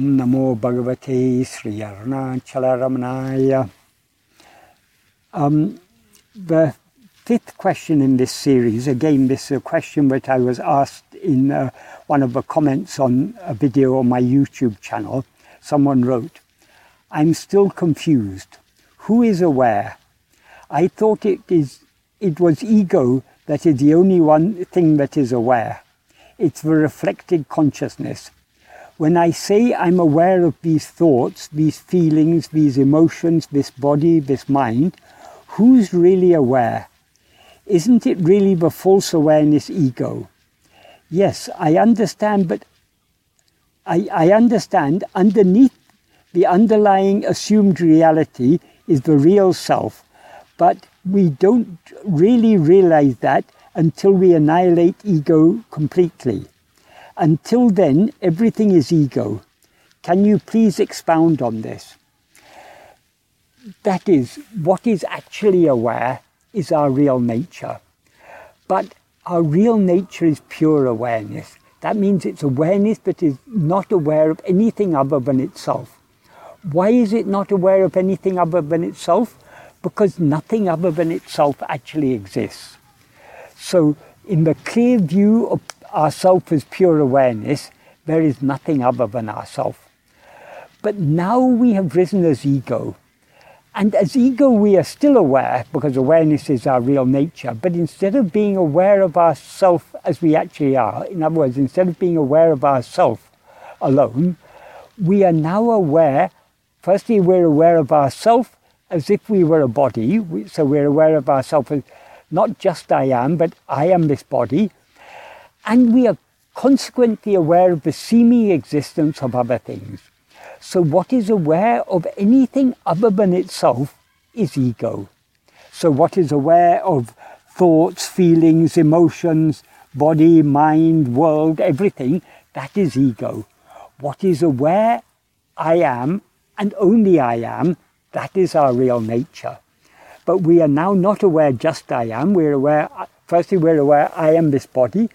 Om Namo Bhagavate Sri Arunachala Ramanaya. Um, the fifth question in this series, again, this is a question that I was asked in uh, one of the comments on a video on my YouTube channel. Someone wrote, I'm still confused. Who is aware? I thought it is it was ego that is the only one thing that is aware. It's the reflected consciousness. When I say I'm aware of these thoughts, these feelings, these emotions, this body, this mind, who's really aware? Isn't it really the false awareness ego? Yes, I understand, but I, I understand underneath the underlying assumed reality is the real self, but we don't really realize that until we annihilate ego completely. Until then, everything is ego. Can you please expound on this? That is, what is actually aware is our real nature. But our real nature is pure awareness. That means it's awareness that is not aware of anything other than itself. Why is it not aware of anything other than itself? Because nothing other than itself actually exists. So, in the clear view of ourself is pure awareness, there is nothing other than ourself. But now we have risen as ego. And as ego, we are still aware because awareness is our real nature. But instead of being aware of ourself as we actually are, in other words, instead of being aware of ourself alone, we are now aware Firstly, we're aware of ourself as if we were a body. So we're aware of ourselves as not just I am, but I am this body. And we are consequently aware of the seeming existence of other things. So what is aware of anything other than itself is ego. So what is aware of thoughts, feelings, emotions, body, mind, world, everything, that is ego. What is aware I am and only I am, that is our real nature. But we are now not aware just I am, we're aware, firstly, we're aware I am this body,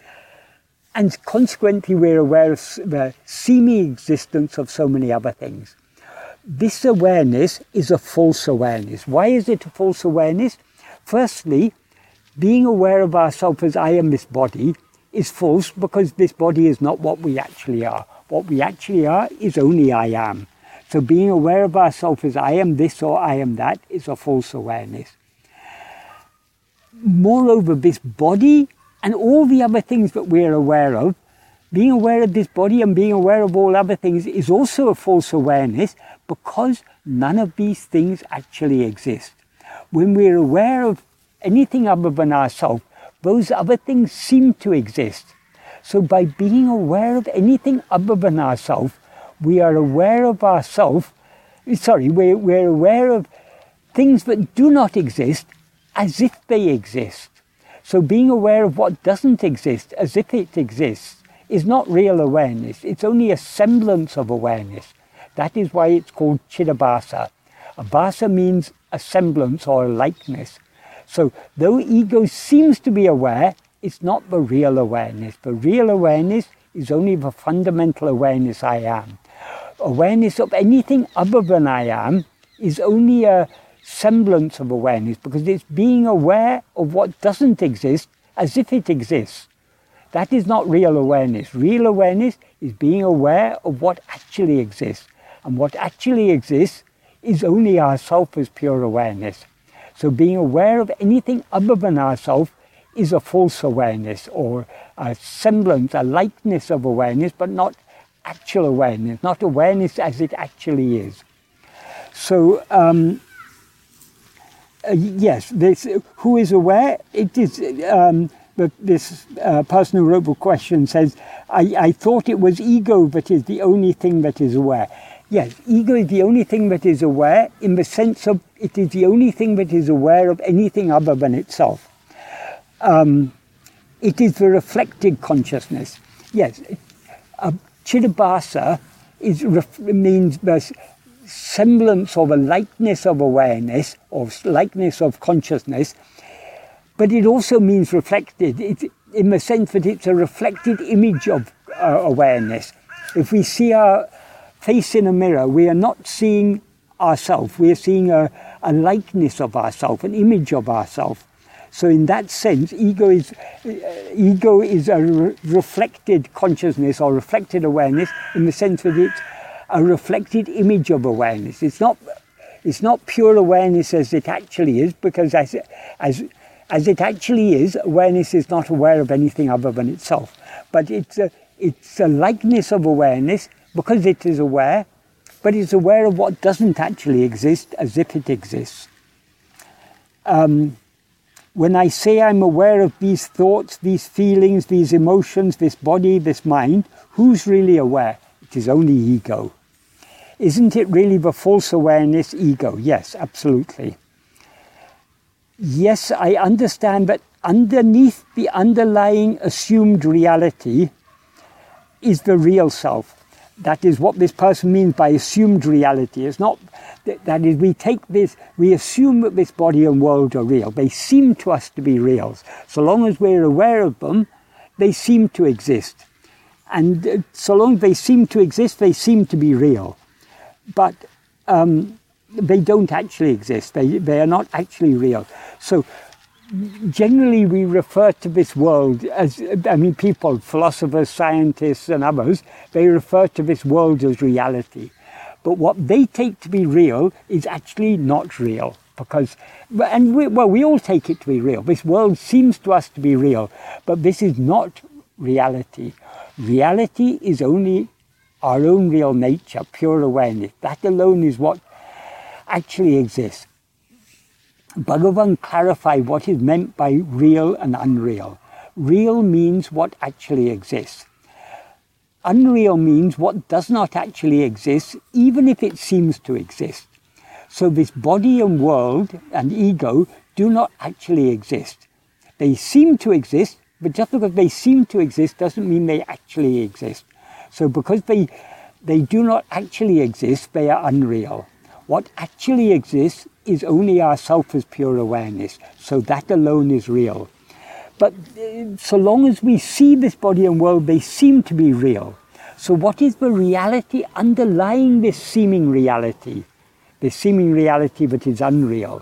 and consequently, we're aware of the seeming existence of so many other things. This awareness is a false awareness. Why is it a false awareness? Firstly, being aware of ourselves as I am this body is false because this body is not what we actually are. What we actually are is only I am. So being aware of ourselves as I am this or I am that is a false awareness. Moreover, this body and all the other things that we're aware of, being aware of this body and being aware of all other things is also a false awareness because none of these things actually exist. When we're aware of anything other than ourselves, those other things seem to exist. So by being aware of anything other than ourselves, we are aware of ourselves, sorry, we're, we're aware of things that do not exist as if they exist. So being aware of what doesn't exist as if it exists is not real awareness. It's only a semblance of awareness. That is why it's called chidabhasa. Abhasa means a semblance or a likeness. So though ego seems to be aware, it's not the real awareness. The real awareness is only the fundamental awareness I am awareness of anything other than I am is only a semblance of awareness because it's being aware of what doesn't exist as if it exists. That is not real awareness. Real awareness is being aware of what actually exists. And what actually exists is only ourself as pure awareness. So being aware of anything other than ourself is a false awareness or a semblance, a likeness of awareness, but not actual awareness, not awareness as it actually is. So, um, uh, yes, this, who is aware? It is, um, but this uh, person who wrote the question says, I, I thought it was ego that is the only thing that is aware. Yes, ego is the only thing that is aware in the sense of it is the only thing that is aware of anything other than itself. Um, it is the reflected consciousness. Yes, uh, Chidabhasa is, means the semblance of a likeness of awareness, or likeness of consciousness, but it also means reflected, it, in the sense that it's a reflected image of uh, awareness. If we see our face in a mirror, we are not seeing ourselves, we are seeing a, a likeness of ourselves, an image of ourselves. So in that sense, ego is uh, ego is a re- reflected consciousness or reflected awareness in the sense that it's a reflected image of awareness. It's not it's not pure awareness as it actually is, because as as as it actually is, awareness is not aware of anything other than itself. But it's a it's a likeness of awareness because it is aware, but it's aware of what doesn't actually exist as if it exists. Um, when I say I'm aware of these thoughts, these feelings, these emotions, this body, this mind, who's really aware? It is only ego. Isn't it really the false awareness ego? Yes, absolutely. Yes, I understand that underneath the underlying assumed reality is the real self. That is what this person means by assumed reality. It's not that is, we take this, we assume that this body and world are real. They seem to us to be real. So long as we're aware of them, they seem to exist. And uh, so long as they seem to exist, they seem to be real. But um, they don't actually exist. They, they are not actually real. So generally we refer to this world as, I mean, people, philosophers, scientists, and others, they refer to this world as reality. But what they take to be real is actually not real. Because, and we, well, we all take it to be real. This world seems to us to be real, but this is not reality. Reality is only our own real nature, pure awareness. That alone is what actually exists. Bhagavan clarified what is meant by real and unreal. Real means what actually exists. Unreal means what does not actually exist, even if it seems to exist. So this body and world and ego do not actually exist. They seem to exist, but just because they seem to exist doesn't mean they actually exist. So because they, they do not actually exist, they are unreal. What actually exists is only our self as pure awareness. So that alone is real. But uh, so long as we see this body and world, they seem to be real. So, what is the reality underlying this seeming reality? This seeming reality that is unreal.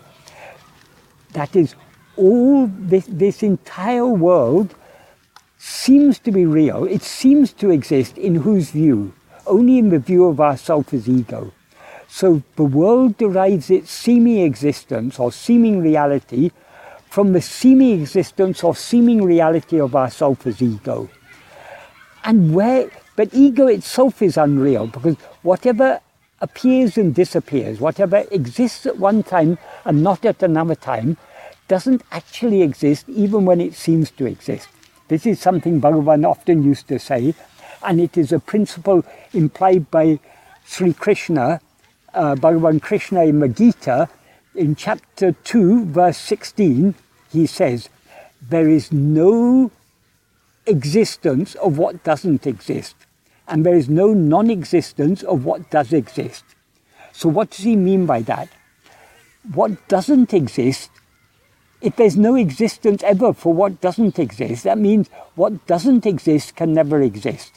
That is, all this, this entire world seems to be real. It seems to exist in whose view? Only in the view of ourself as ego. So the world derives its seeming existence or seeming reality from the seeming existence or seeming reality of ourself as ego. And where, but ego itself is unreal because whatever appears and disappears, whatever exists at one time and not at another time, doesn't actually exist even when it seems to exist. This is something Bhagavan often used to say, and it is a principle implied by Sri Krishna, uh, Bhagavan Krishna in the Gita, in chapter 2, verse 16, he says, There is no existence of what doesn't exist, and there is no non existence of what does exist. So, what does he mean by that? What doesn't exist, if there's no existence ever for what doesn't exist, that means what doesn't exist can never exist.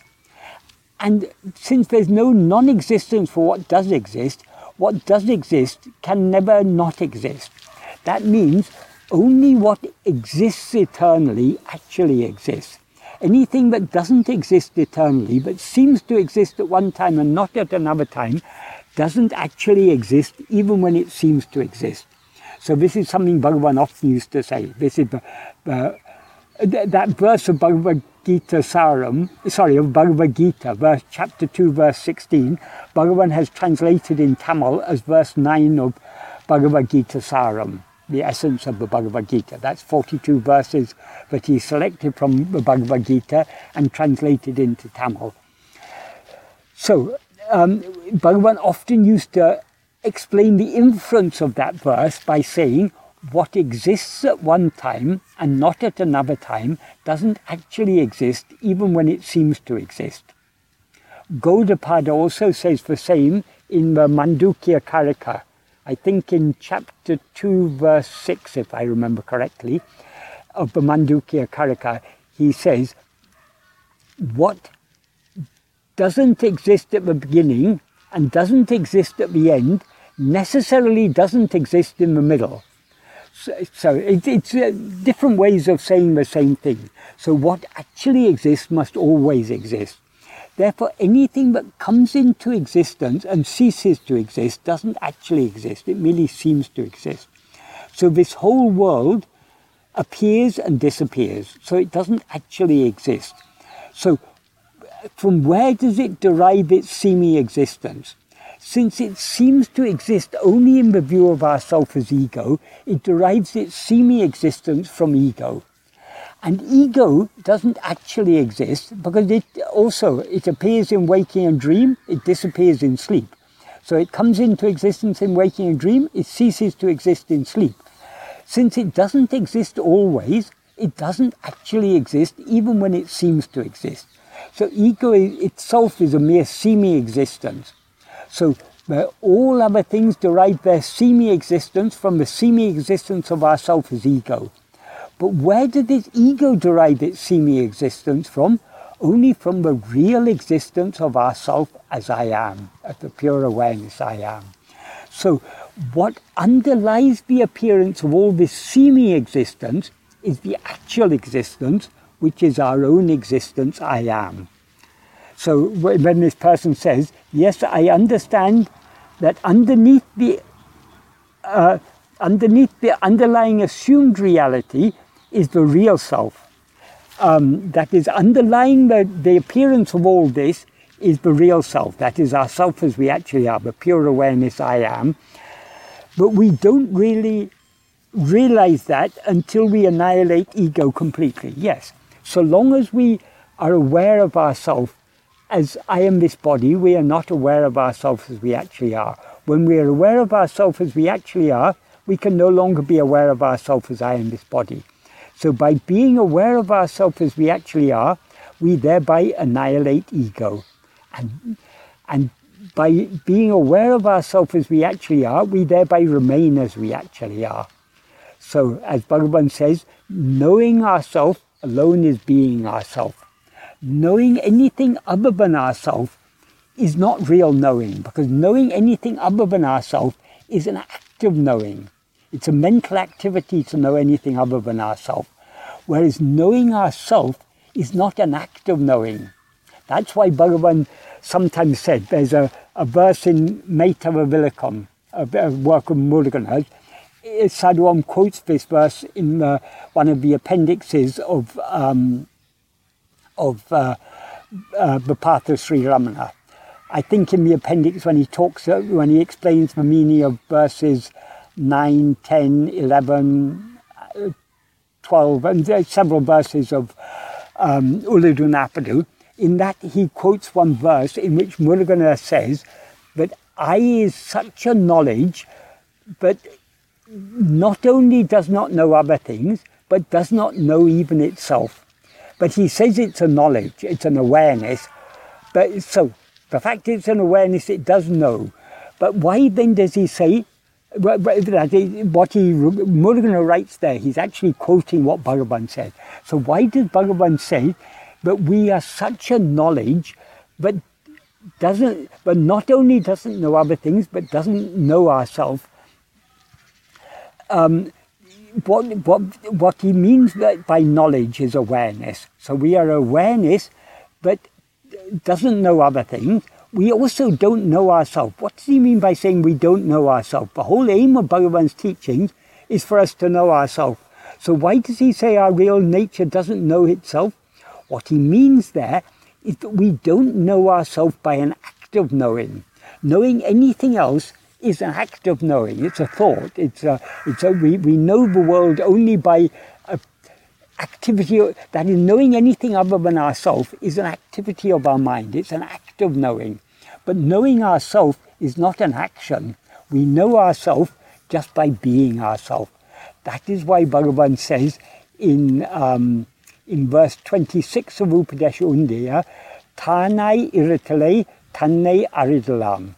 And since there's no non existence for what does exist, what does exist can never not exist. That means only what exists eternally actually exists. Anything that doesn't exist eternally, but seems to exist at one time and not at another time, doesn't actually exist even when it seems to exist. So this is something Bhagavan often used to say. This is uh, that verse of Bhagavad Gita Saram, sorry, of Bhagavad Gita, verse, chapter 2, verse 16, Bhagavan has translated in Tamil as verse 9 of Bhagavad Gita Saram the essence of the Bhagavad Gita. That's 42 verses that he selected from the Bhagavad Gita and translated into Tamil. So, um, Bhagavan often used to explain the inference of that verse by saying, what exists at one time and not at another time doesn't actually exist even when it seems to exist. Gaudapada also says the same in the Mandukya Karika, I think in chapter 2, verse 6, if I remember correctly, of the Mandukya Karika, he says, What doesn't exist at the beginning and doesn't exist at the end necessarily doesn't exist in the middle. So, so it, it's uh, different ways of saying the same thing. So what actually exists must always exist. Therefore, anything that comes into existence and ceases to exist doesn't actually exist. It merely seems to exist. So this whole world appears and disappears. So it doesn't actually exist. So from where does it derive its seeming existence? Since it seems to exist only in the view of ourself as ego, it derives its seeming existence from ego. And ego doesn't actually exist because it also, it appears in waking and dream, it disappears in sleep. So it comes into existence in waking and dream, it ceases to exist in sleep. Since it doesn't exist always, it doesn't actually exist even when it seems to exist. So ego itself is a mere semi-existence. So all other things derive their semi-existence from the semi-existence of ourself as ego. But where did this ego derive its semi-existence from? Only from the real existence of ourself as I am, as the pure awareness I am. So what underlies the appearance of all this semi-existence is the actual existence, which is our own existence, I am. So when this person says, yes, I understand that underneath the, uh, underneath the underlying assumed reality is the real self. Um, that is underlying the, the appearance of all this is the real self. That is our self as we actually are, the pure awareness I am. But we don't really realize that until we annihilate ego completely. Yes, so long as we are aware of ourselves as I am this body, we are not aware of ourselves as we actually are. When we are aware of ourselves as we actually are, we can no longer be aware of ourselves as I am this body. So by being aware of ourselves as we actually are, we thereby annihilate ego. And, and by being aware of ourselves as we actually are, we thereby remain as we actually are. So, as Bhagavan says, knowing ourselves alone is being ourselves. Knowing anything other than ourselves is not real knowing, because knowing anything other than ourselves is an act of knowing. It's a mental activity to know anything other than ourselves. Whereas knowing ourselves is not an act of knowing. That's why Bhagavan sometimes said there's a, a verse in Maitava Vilakkam, a, a work of Muruganar's. Sadhu Om quotes this verse in the, one of the appendixes of um, of uh, uh, The Path of Sri Ramana. I think in the appendix when he talks, uh, when he explains the meaning of verses 9, 10, 11, uh, 12, and several verses of um, Ulladu Narpadu, in that he quotes one verse in which Muruganar says that I is such a knowledge, but not only does not know other things, but does not know even itself. But he says it's a knowledge, it's an awareness. But so the fact it's an awareness, it does know. But why then does he say what he Muruganar writes there? He's actually quoting what Bhagavan said. So why does Bhagavan say but we are such a knowledge, but doesn't, but not only doesn't know other things, but doesn't know ourselves. Um, what, what, what he means by knowledge is awareness. So we are awareness, but doesn't know other things. We also don't know ourselves. What does he mean by saying we don't know ourselves? The whole aim of Bhagavan's teachings is for us to know ourselves. So why does he say our real nature doesn't know itself? What he means there is that we don't know ourselves by an act of knowing. Knowing anything else is an act of knowing. It's a thought. It's a, it's a, we, we know the world only by activity, that is knowing anything other than ourselves is an activity of our mind. It's an act of knowing. But knowing ourselves is not an action. We know ourselves just by being ourselves. That is why Bhagavan says in um, in verse 26 of Upadesha Undiyar, Tanai iritale tanne aridalam.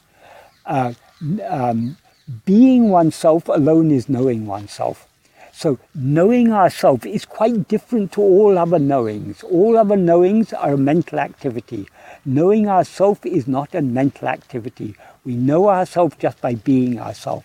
Um, being oneself alone is knowing oneself. So knowing ourselves is quite different to all other knowings. All other knowings are a mental activity. Knowing ourselves is not a mental activity. We know ourselves just by being ourselves.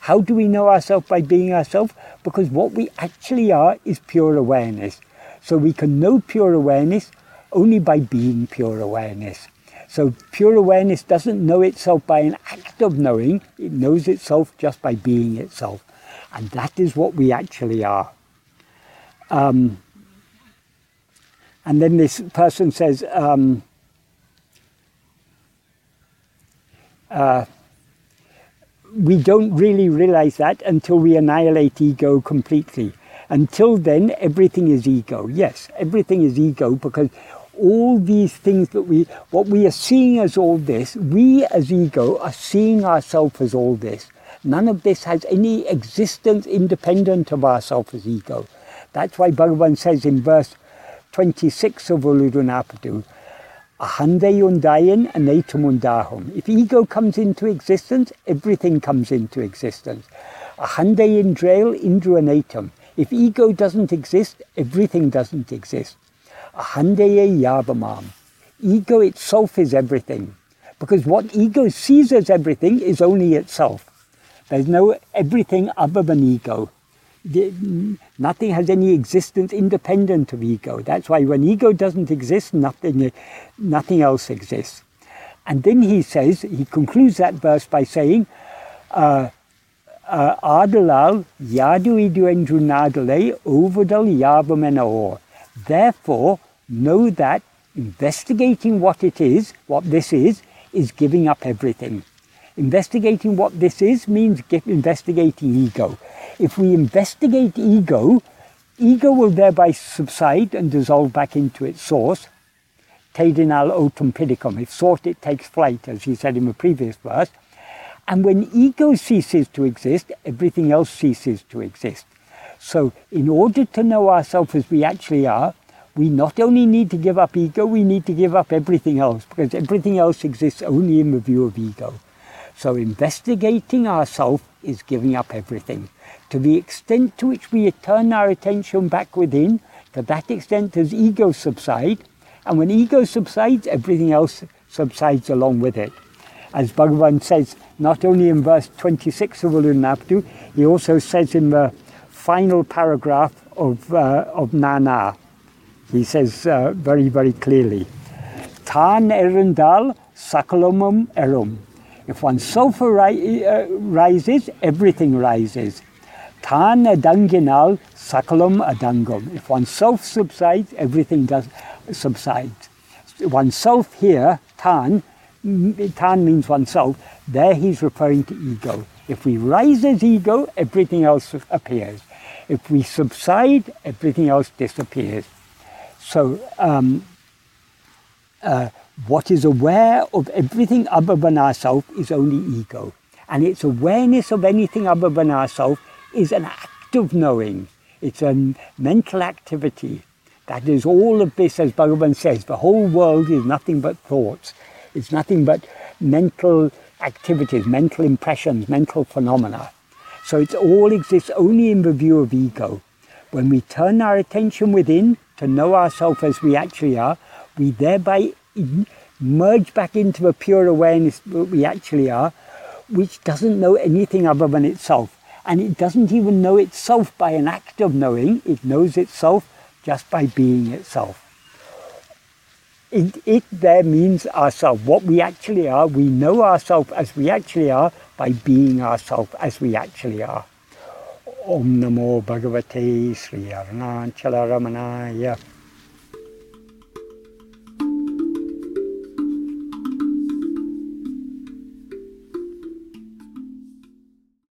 How do we know ourselves by being ourselves? Because what we actually are is pure awareness. So we can know pure awareness only by being pure awareness. So pure awareness doesn't know itself by an act of knowing, it knows itself just by being itself. And that is what we actually are. Um, and then this person says, um, uh, we don't really realize that until we annihilate ego completely. Until then, everything is ego. Yes, everything is ego because all these things that we, what we are seeing as all this, we as ego are seeing ourselves as all this. None of this has any existence independent of ourself as ego. That's why Bhagavan says in verse 26 of Ulladu Narpadu, Ahandayan anatamundahum. If ego comes into existence, everything comes into existence. Ahandayan drail indruanatam. If ego doesn't exist, everything doesn't exist. Ahandaya yavamam. Ego itself is everything. Because what ego sees as everything is only itself. There's no everything other than ego. Nothing has any existence independent of ego. That's why when ego doesn't exist, nothing, nothing else exists. And then he says, he concludes that verse by saying, uh, uh, Adalal yadu idu endru nadale ovadal yavamenaor. Therefore, know that investigating what it is, what this is, is giving up everything. Investigating what this is means investigating ego. If we investigate ego, ego will thereby subside and dissolve back into its source. Tedinal otum pidicum. If sought, it takes flight, as he said in the previous verse. And when ego ceases to exist, everything else ceases to exist. So, in order to know ourselves as we actually are, we not only need to give up ego, we need to give up everything else, because everything else exists only in the view of ego. So investigating ourselves is giving up everything. To the extent to which we turn our attention back within, to that extent does ego subside. And when ego subsides, everything else subsides along with it. As Bhagavan says, not only in verse 26 of Ulladu Narpadu, he also says in the final paragraph of, uh, of Nan Yar, he says uh, very, very clearly, Tan erundal sakalomum erum. If one sofa ri- uh, rises, everything rises. Tan adanginal sakalum adangum. If one self subsides, everything does subsides. Oneself here, tan, tan means oneself. There he's referring to ego. If we rise as ego, everything else appears. If we subside, everything else disappears. So um, uh, what is aware of everything other than ourself is only ego. And its awareness of anything other than ourself is an act of knowing. It's a mental activity. That is all of this, as Bhagavan says, the whole world is nothing but thoughts. It's nothing but mental activities, mental impressions, mental phenomena. So it all exists only in the view of ego. When we turn our attention within to know ourselves as we actually are, we thereby merge back into the pure awareness that we actually are, which doesn't know anything other than itself. And it doesn't even know itself by an act of knowing, it knows itself just by being itself. It, it there means ourself. What we actually are, we know ourselves as we actually are by being ourselves as we actually are. Om Namo Bhagavate Sri Arunachala Ramanaya.